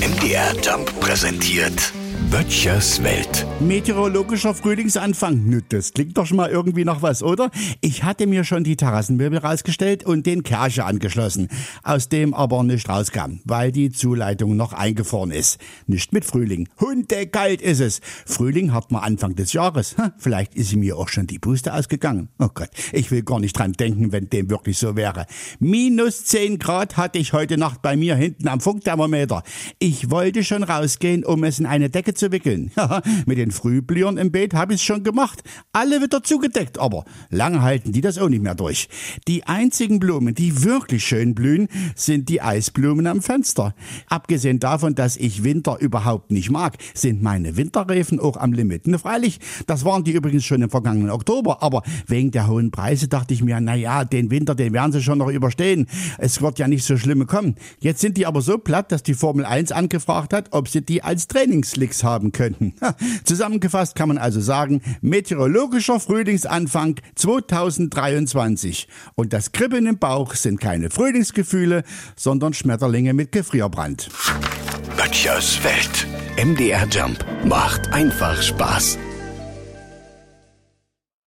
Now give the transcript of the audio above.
MDR Jump präsentiert Böttchers Welt. Meteorologischer Frühlingsanfang. Nö, das klingt doch schon mal irgendwie nach was, oder? Ich hatte mir schon die Terrassenmöbel rausgestellt und den Kercher angeschlossen, aus dem aber nicht rauskam, weil die Zuleitung noch eingefroren ist. Nicht mit Frühling. Hundekalt ist es. Frühling hat man Anfang des Jahres. Vielleicht ist mir auch schon die Puste ausgegangen. Oh Gott, ich will gar nicht dran denken, wenn dem wirklich so wäre. Minus 10 Grad hatte ich heute Nacht bei mir hinten am Funkthermometer. Ich wollte schon rausgehen, um es in eine Decke zu wickeln. Mit den Frühblühern im Beet habe ich es schon gemacht. Alle wieder zugedeckt, aber lange halten die das auch nicht mehr durch. Die einzigen Blumen, die wirklich schön blühen, sind die Eisblumen am Fenster. Abgesehen davon, dass ich Winter überhaupt nicht mag, sind meine Winterreifen auch am Limit. Ne, freilich, das waren die übrigens schon im vergangenen Oktober, aber wegen der hohen Preise dachte ich mir, na ja, den Winter, den werden sie schon noch überstehen. Es wird ja nicht so schlimm kommen. Jetzt sind die aber so platt, dass die Formel 1 angefragt hat, ob sie die als Trainingsslicks haben könnten. Zusammengefasst kann man also sagen, meteorologischer Frühlingsanfang 2023. Und das Kribbeln im Bauch sind keine Frühlingsgefühle, sondern Schmetterlinge mit Gefrierbrand. Böttchers Welt. MDR Jump macht einfach Spaß.